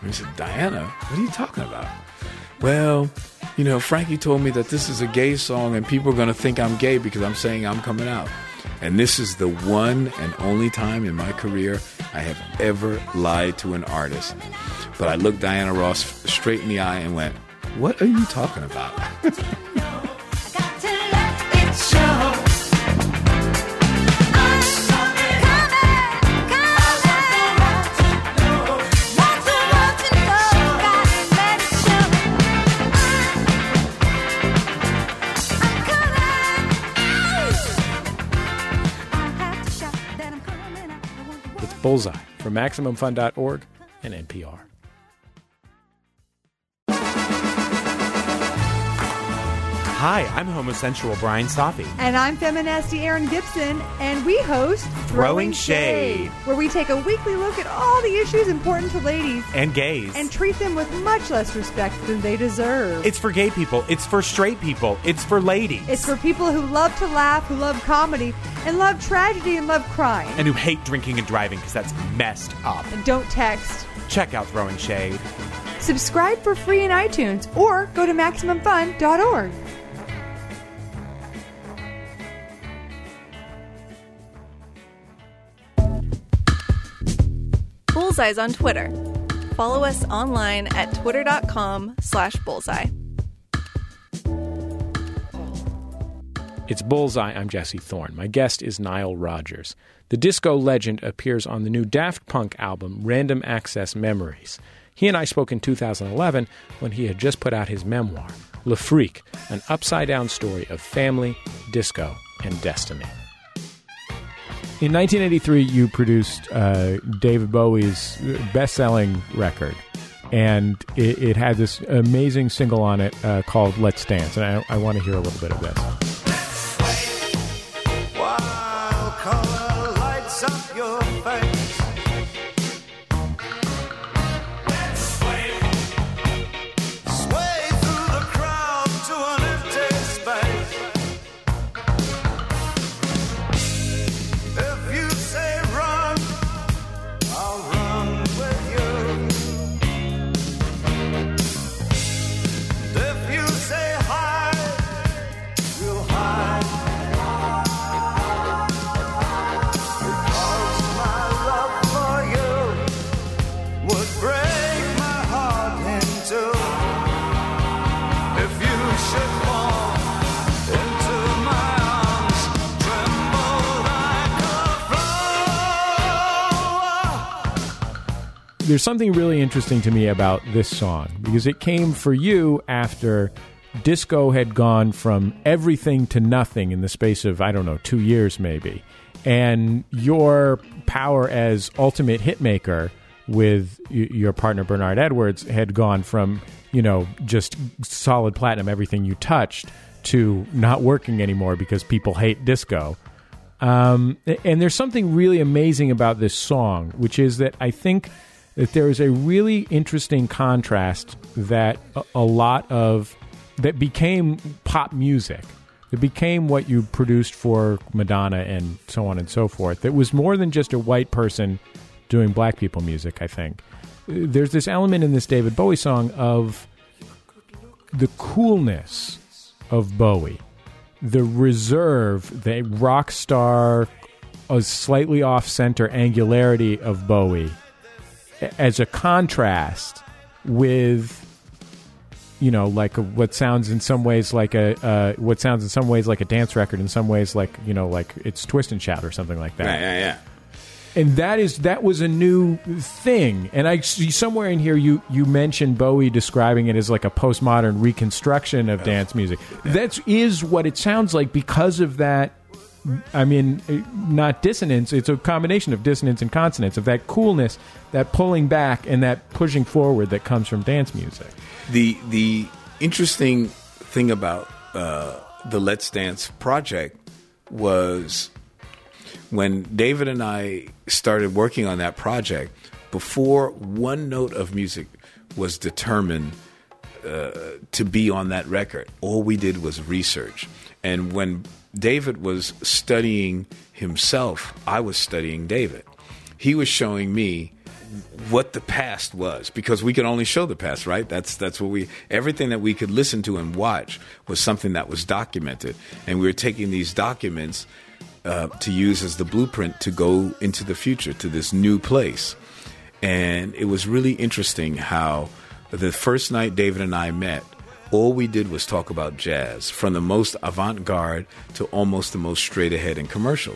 And we said, "Diana, what are you talking about?" Well, you know, Frankie told me that this is a gay song and people are going to think I'm gay because I'm saying I'm coming out. And this is the one and only time in my career I have ever lied to an artist. But I looked Diana Ross straight in the eye and went, What are you talking about? Bullseye from MaximumFun.org and NPR. Hi, I'm homosexual Bryan Safi. And I'm feminasty Erin Gibson, and we host Throwing Shade. where we take a weekly look at all the issues important to ladies And gays. and treat them with much less respect than they deserve. It's for gay people. It's for straight people. It's for ladies. It's for people who love to laugh, who love comedy, and love tragedy and love crime. and who hate drinking and driving because that's messed up. And don't text. Check out Throwing Shade. Subscribe for free in iTunes or go to MaximumFun.org. Bullseye's on Twitter. Follow us online at twitter.com slash bullseye. It's Bullseye. I'm Jesse Thorne. My guest is Nile Rodgers. The disco legend appears on the new Daft Punk album, Random Access Memories. He and I spoke in 2011 when he had just put out his memoir, Le Freak, an upside down story of family, disco, and destiny. In 1983, you produced uh, David Bowie's best-selling record, and it, it had this amazing single on it uh, called "Let's Dance," and I, I want to hear a little bit of this. While color lights up your face. There's something really interesting to me about this song because it came for you after disco had gone from everything to nothing in the space of I don't know two years maybe, and your power as ultimate hitmaker with your partner Bernard Edwards had gone from you know just solid platinum everything you touched to not working anymore because people hate disco. Um, and there's something really amazing about this song, which is that I think that there is a really interesting contrast that a, a lot of that became pop music. It became what you produced for Madonna and so on and so forth. That was more than just a white person doing black people music, I think. There's this element in this David Bowie song of the coolness of Bowie, the reserve, the rock star, a slightly off center angularity of Bowie as a contrast with you know like a, what sounds in some ways like a uh, what sounds in some ways like a dance record in some ways like you know like it's twist and shout or something like that. Yeah, yeah, yeah. and that is that was a new thing. And i see somewhere in here you you mentioned bowie describing it as like a postmodern reconstruction of dance music. That is what it sounds like because of that i mean eh, not dissonance it's a combination of dissonance and consonance of that coolness that pulling back and that pushing forward that comes from dance music The the interesting thing about uh, the Let's Dance project was when David and I started working on that project. Before one note of music was determined uh, to be on that record, all we did was research. And when David was studying himself, I was studying David. He was showing me what the past was because we could only show the past right? That's that's what we everything that we could listen to and watch was something that was documented. And we were taking these documents uh, to use as the blueprint to go into the future to this new place. And it was really interesting how the first night David and I met all we did was talk about jazz from the most avant-garde to almost the most straight ahead and commercial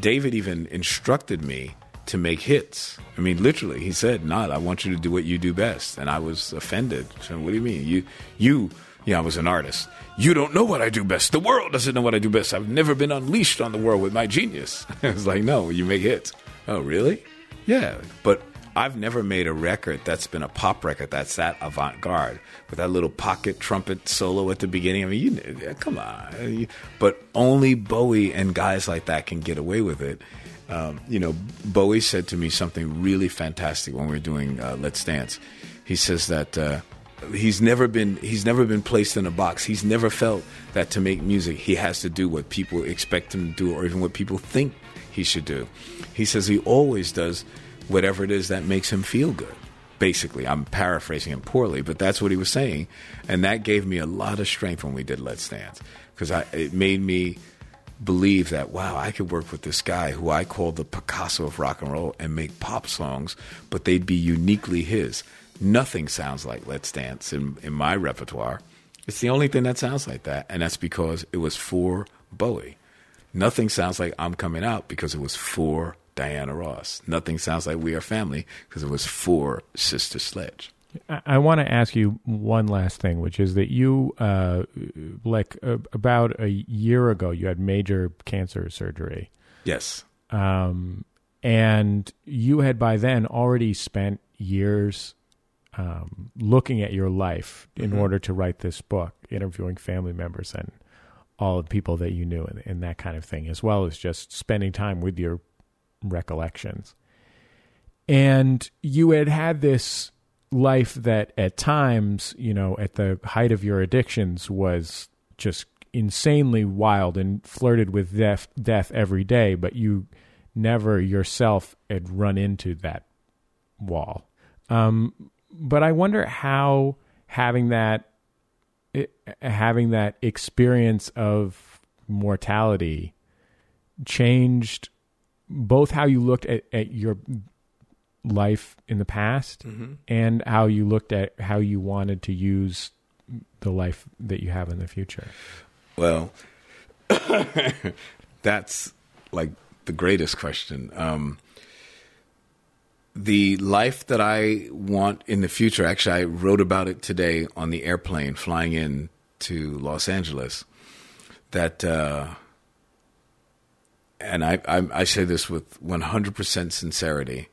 David even instructed me to make hits. I mean, literally, he said, "Not, I want you to do what you do best." And I was offended. So, what do you mean? You, you, yeah, I was an artist. You don't know what I do best. The world doesn't know what I do best. I've never been unleashed on the world with my genius. I was like, no, you make hits. Oh, really? Yeah, but I've never made a record that's been a pop record that's that avant garde with that little pocket trumpet solo at the beginning. I mean, you, come on. But only Bowie and guys like that can get away with it. Um, you know, Bowie said to me something really fantastic when we were doing uh, Let's Dance. He says that uh, he's never been he's never been placed in a box. He's never felt that to make music he has to do what people expect him to do or even what people think he should do. He says he always does whatever it is that makes him feel good. Basically, I'm paraphrasing him poorly, but that's what he was saying, and that gave me a lot of strength when we did Let's Dance because it made me believe that wow, I could work with this guy who I call the Picasso of rock and roll and make pop songs, but they'd be uniquely his. Nothing sounds like Let's Dance in, in my repertoire. It's the only thing that sounds like that, and that's because it was for Bowie. Nothing sounds like I'm coming out because it was for Diana Ross. Nothing sounds like We Are Family because it was for Sister Sledge. I, I want to ask you one last thing, which is that you, uh, like uh, about a year ago, you had major cancer surgery. Yes. Um, and you had by then already spent years um, looking at your life in Mhm. order to write this book, interviewing family members and all the people that you knew and, and that kind of thing, as well as just spending time with your recollections. And you had had this life that at times, you know, at the height of your addictions was just insanely wild and flirted with death, death every day, but you never yourself had run into that wall. Um, but I wonder how having that eh, having that experience of mortality changed both how you looked at, at your life in the past Mhm. and how you looked at how you wanted to use the life that you have in the future. Well, that's like the greatest question. Um, the life that I want in the future, actually, I wrote about it today on the airplane flying in to Los Angeles. That, uh, and I, I, I say this with 100% sincerity,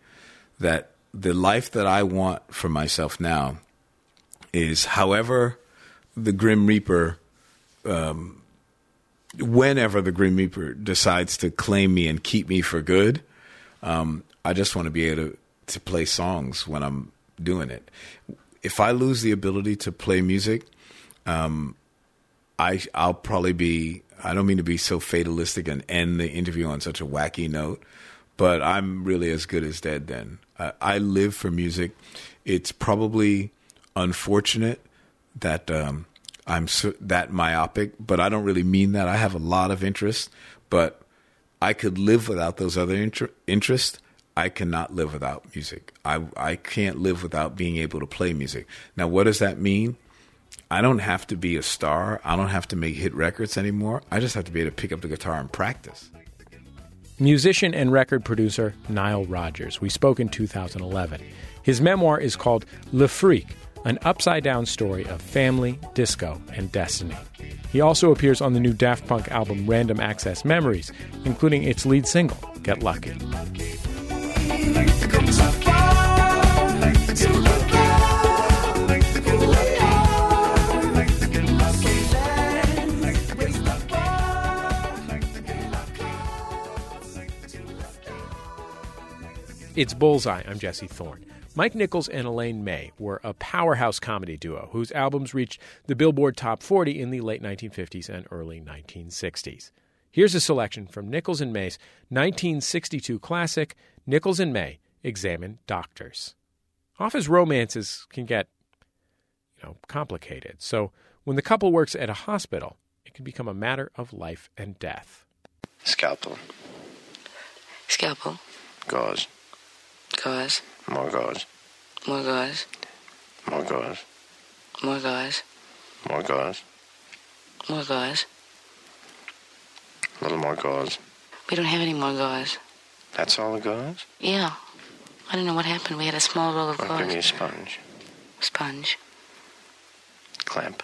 that the life that I want for myself now is however the Grim Reaper, um, whenever the Grim Reaper decides to claim me and keep me for good, um, I just want to be able to, to play songs when I'm doing it. If I lose the ability to play music, um, I I'll probably be. I don't mean to be so fatalistic and end the interview on such a wacky note, but I'm really as good as dead. Then I, I live for music. It's probably unfortunate that um, I'm so, that myopic, but I don't really mean that. I have a lot of interest, but I could live without those other inter- interests. I cannot live without music. I I can't live without being able to play music. Now, what does that mean? I don't have to be a star. I don't have to make hit records anymore. I just have to be able to pick up the guitar and practice. Musician and record producer Nile Rodgers. We spoke in 2011. His memoir is called Le Freak, an upside down story of family, disco, and destiny. He also appears on the new Daft Punk album Random Access Memories, including its lead single, Get Lucky. It's Bullseye. I'm Jesse Thorne. Mike Nichols and Elaine May were a powerhouse comedy duo whose albums reached the Billboard Top 40 in the late 1950s and early 1960s. Here's a selection from Nichols and May's 1962 classic, Nichols and May Examine Doctors. Office romances can get, you know, complicated. So when the couple works at a hospital, it can become a matter of life and death. Scalpel. Scalpel. Gauze. Gauze. More gauze. More gauze. More gauze. More gauze. More gauze. More gauze. A little more gauze. We don't have any more gauze. That's all the gauze? Yeah. I don't know what happened. We had a small roll of Well, give me a sponge. Sponge. Clamp.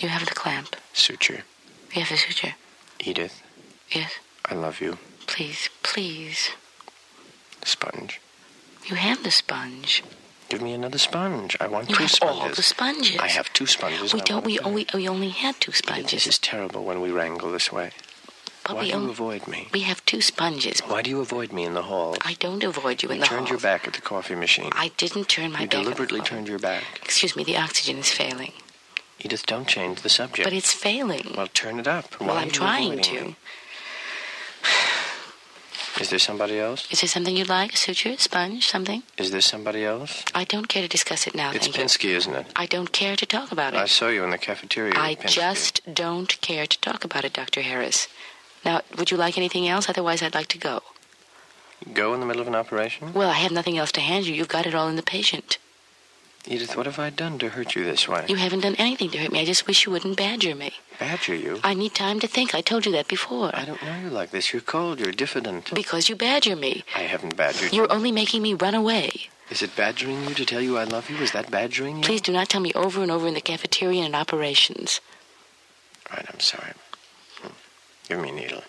You have the clamp. Suture. You have the suture. Edith. Yes. I love you. Please, please. Sponge. You have the sponge. Give me another sponge. I want You two have sponges. all the sponges. I have two sponges. We don't. We. We only had two sponges. This is terrible when we wrangle this way. But Why we do you only- avoid me? We have two sponges. Why do you avoid me in the hall? I don't avoid you in you the hall. You turned your back at the coffee machine. I didn't turn my you back. the deliberately turned your back. Excuse me. The oxygen is failing. Edith, don't change the subject. But it's failing. Well, turn it up. Well, I'm you trying to. me? Is there somebody else? Is there something you'd like? A suture, sponge, something? Is there somebody else? I don't care to discuss it now. it's thank you. Pinsky, isn't it? I don't care to talk about it. I saw you in the cafeteria. I just don't care to talk about it, Dr. Harris. Now, would you like anything else? Otherwise, I'd like to go. Go in the middle of an operation? Well, I have nothing else to hand you. You've got it all in the patient. Edith, what have I done to hurt you this way? You haven't done anything to hurt me. I just wish you wouldn't badger me. Badger you? I need time to think. I told you that before. I don't know you like this. You're cold. You're diffident. Because you badger me. I haven't badgered you. You're only making me run away. Is it badgering you to tell you I love you? Is that badgering you? Please do not tell me over and over in the cafeteria and in operations. All right, I'm sorry. Hmm. Give me a needle.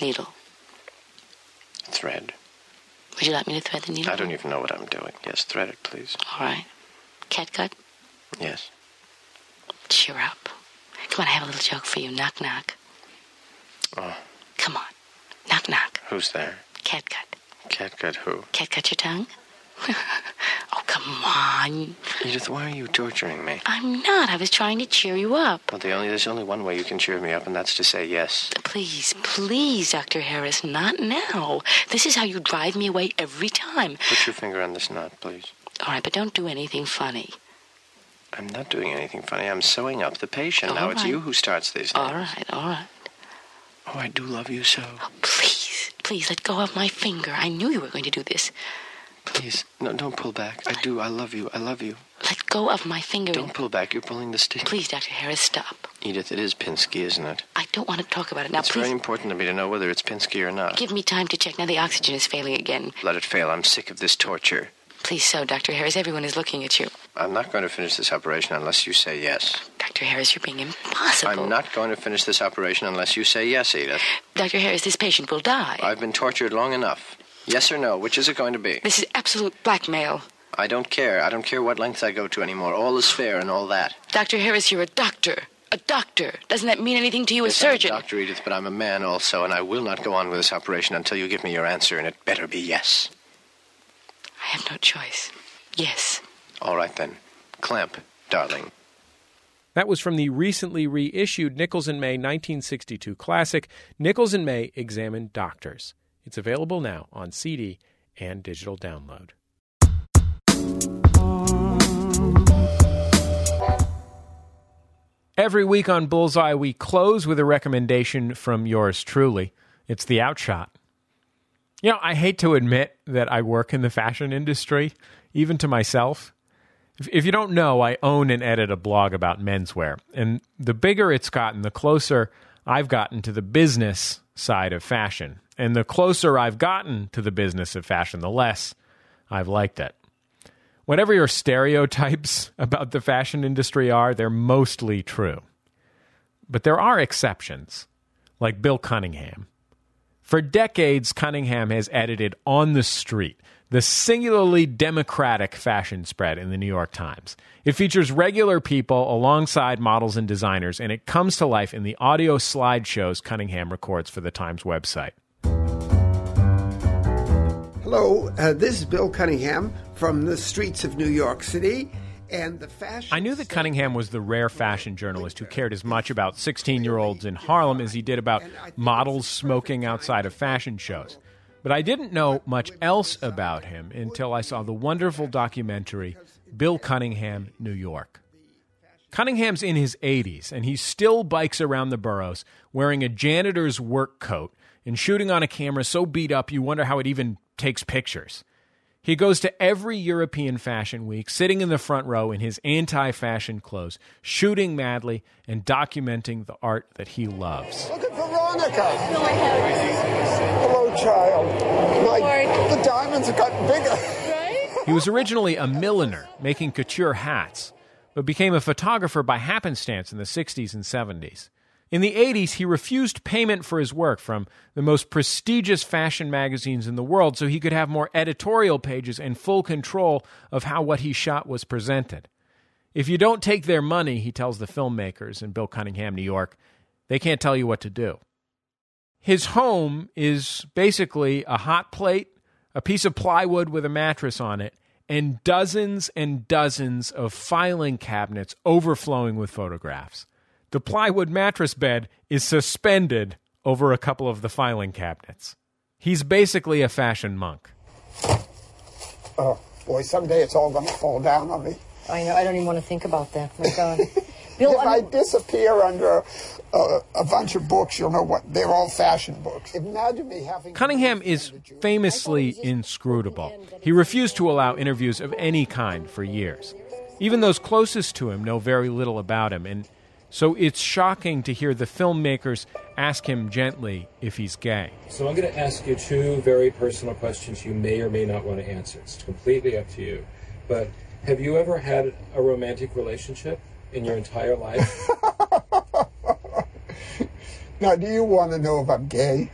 Needle. Thread. Would you like me to thread the needle? I don't even know what I'm doing. Yes, thread it, please. All right. Catgut? Yes. Cheer up. Come on, I have a little joke for you. Knock, knock. Oh, Come on. Knock, knock. who's there? Catgut. Catgut who? Catgut your tongue? oh, come on. Edith, why are you torturing me? I'm not. I was trying to cheer you up. Well, the only there's only one way you can cheer me up, and that's to say yes. Please, please, Dr. Harris, not now. This is how you drive me away every time. Put your finger on this knot, please. All right, but don't do anything funny. I'm not doing anything funny. I'm sewing up the patient. All now it's you who starts these. All things. right, all right. Oh, I do love you so. Oh, please, please let go of my finger. I knew you were going to do this. Please, no, don't pull back. I do. I love you. I love you. Let go of my finger. Don't pull back. You're pulling the stick. Please, Dr. Harris, stop. Edith, it is Pinsky, isn't it? I don't want to talk about it now. it's Please very important to me to know whether it's Pinsky or not. give me time to check. Now the oxygen is failing again. Let it fail. I'm sick of this torture. Please, so, Dr. Harris, everyone is looking at you. I'm not going to finish this operation unless you say yes. Dr. Harris, you're being impossible. I'm not going to finish this operation unless you say yes, Edith. Dr. Harris, this patient will die. I've been tortured long enough. Yes or no? Which is it going to be? This is absolute blackmail. I don't care. I don't care what lengths I go to anymore. All is fair and all that. Dr. Harris, you're a doctor. A doctor. Doesn't that mean anything to you, a Yes, I'm a surgeon? Doctor Edith, but I'm a man also, and I will not go on with this operation until you give me your answer, and it better be yes. I have no choice. Yes. All right then. Clamp, darling. That was from the recently reissued Nichols and May 1962 classic, Nichols and May Examine Doctors. It's available now on CD and digital download. Every week on Bullseye, we close with a recommendation from yours truly. It's the outshot. You know, I hate to admit that I work in the fashion industry, even to myself. If, if you don't know, I own and edit a blog about menswear. And the bigger it's gotten, the closer I've gotten to the business side of fashion. And the closer I've gotten to the business of fashion, the less I've liked it. Whatever your stereotypes about the fashion industry are, they're mostly true. But there are exceptions, like Bill Cunningham. For decades, Cunningham has edited On the Street, the singularly democratic fashion spread in the New York Times. It features regular people alongside models and designers, and it comes to life in the audio slideshows Cunningham records for the Times website. Hello, uh, this is Bill Cunningham from the streets of New York City. And the fashion. I knew that Cunningham was the rare fashion journalist who cared as much about 16 year olds in Harlem as he did about models smoking outside of fashion shows. But I didn't know much else about him until I saw the wonderful documentary Bill Cunningham, New York. Cunningham's in his 80s, and he still bikes around the boroughs wearing a janitor's work coat and shooting on a camera so beat up you wonder how it even takes pictures. He goes to every European fashion week, sitting in the front row in his anti fashion clothes, shooting madly and documenting the art that he loves. Look at Veronica. Hello, child. My, the diamonds have gotten bigger. He was originally a milliner making couture hats, but became a photographer by happenstance in the 60s and 70s. In the 80s, he refused payment for his work from the most prestigious fashion magazines in the world so he could have more editorial pages and full control of how what he shot was presented. If you don't take their money, he tells the filmmakers in Bill Cunningham, New York, they can't tell you what to do. His home is basically a hot plate, a piece of plywood with a mattress on it, and dozens and dozens of filing cabinets overflowing with photographs. The plywood mattress bed is suspended over a couple of the filing cabinets. He's basically a fashion monk. Oh, boy, someday it's all going to fall down on me. I know. I don't even want to think about that. My God. Bill, if I, disappear under uh, a bunch of books, you'll know what they're all fashion books. Imagine me having. Cunningham is famously inscrutable. He refused to allow interviews of any kind for years. Even those closest to him know very little about him, and so it's shocking to hear the filmmakers ask him gently if he's gay. So I'm going to ask you two very personal questions you may or may not want to answer. It's completely up to you. But have you ever had a romantic relationship in your entire life? Now, do you want to know if I'm gay?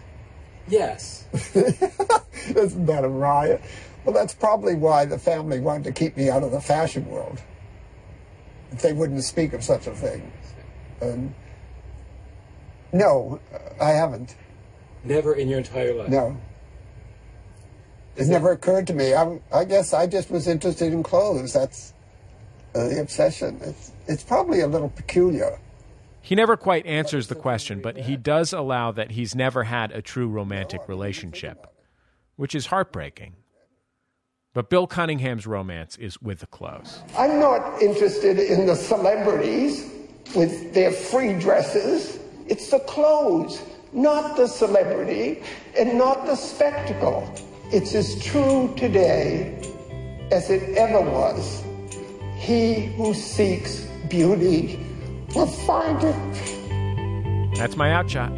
yes. Isn't that a riot? Well, that's probably why the family wanted to keep me out of the fashion world. If they wouldn't speak of such a thing. And no, I haven't. Never in your entire life? No. It never occurred to me. I, I guess I just was interested in clothes. That's uh, the obsession. It's, it's probably a little peculiar. He never quite answers the question, but he does allow that he's never had a true romantic relationship, which is heartbreaking. But Bill Cunningham's romance is with the clothes. I'm not interested in the celebrities with their free dresses. It's the clothes, not the celebrity and not the spectacle. It's as true today as it ever was. He who seeks beauty will find it. That's my outshot.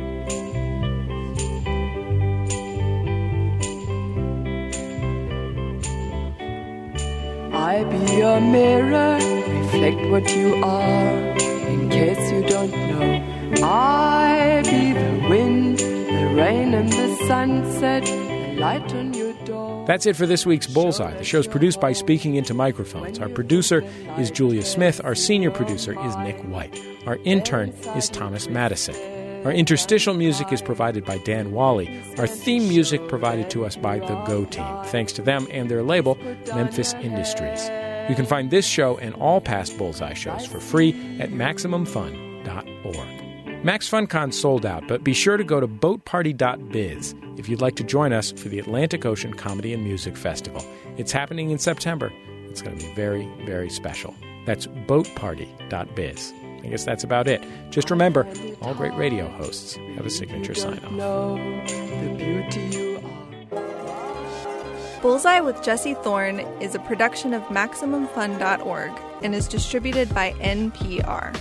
I be a mirror, reflect what you are. In case you don't know, I be the wind, the rain, and the sunset, the light on your door. That's it for this week's Bullseye. The show's produced by Speaking Into Microphones. Our producer is Julia Smith. Our senior producer is Nick White. Our intern is Thomas Madison. Our interstitial music is provided by Dan Wally. Our theme music provided to us by the Go Team. Thanks to them and their label, Memphis Industries. You can find this show and all past Bullseye shows for free at MaximumFun.org. Max FunCon sold out, but be sure to go to boatparty.biz if you'd like to join us for the Atlantic Ocean Comedy and Music Festival. It's happening in September. It's going to be very, very special. That's boatparty.biz. I guess that's about it. Just remember, all great radio hosts have a signature sign off. Bullseye with Jesse Thorn is a production of MaximumFun.org and is distributed by NPR.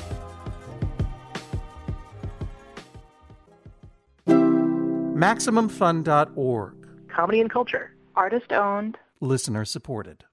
MaximumFun.org. Comedy and culture. Artist owned. Listener supported.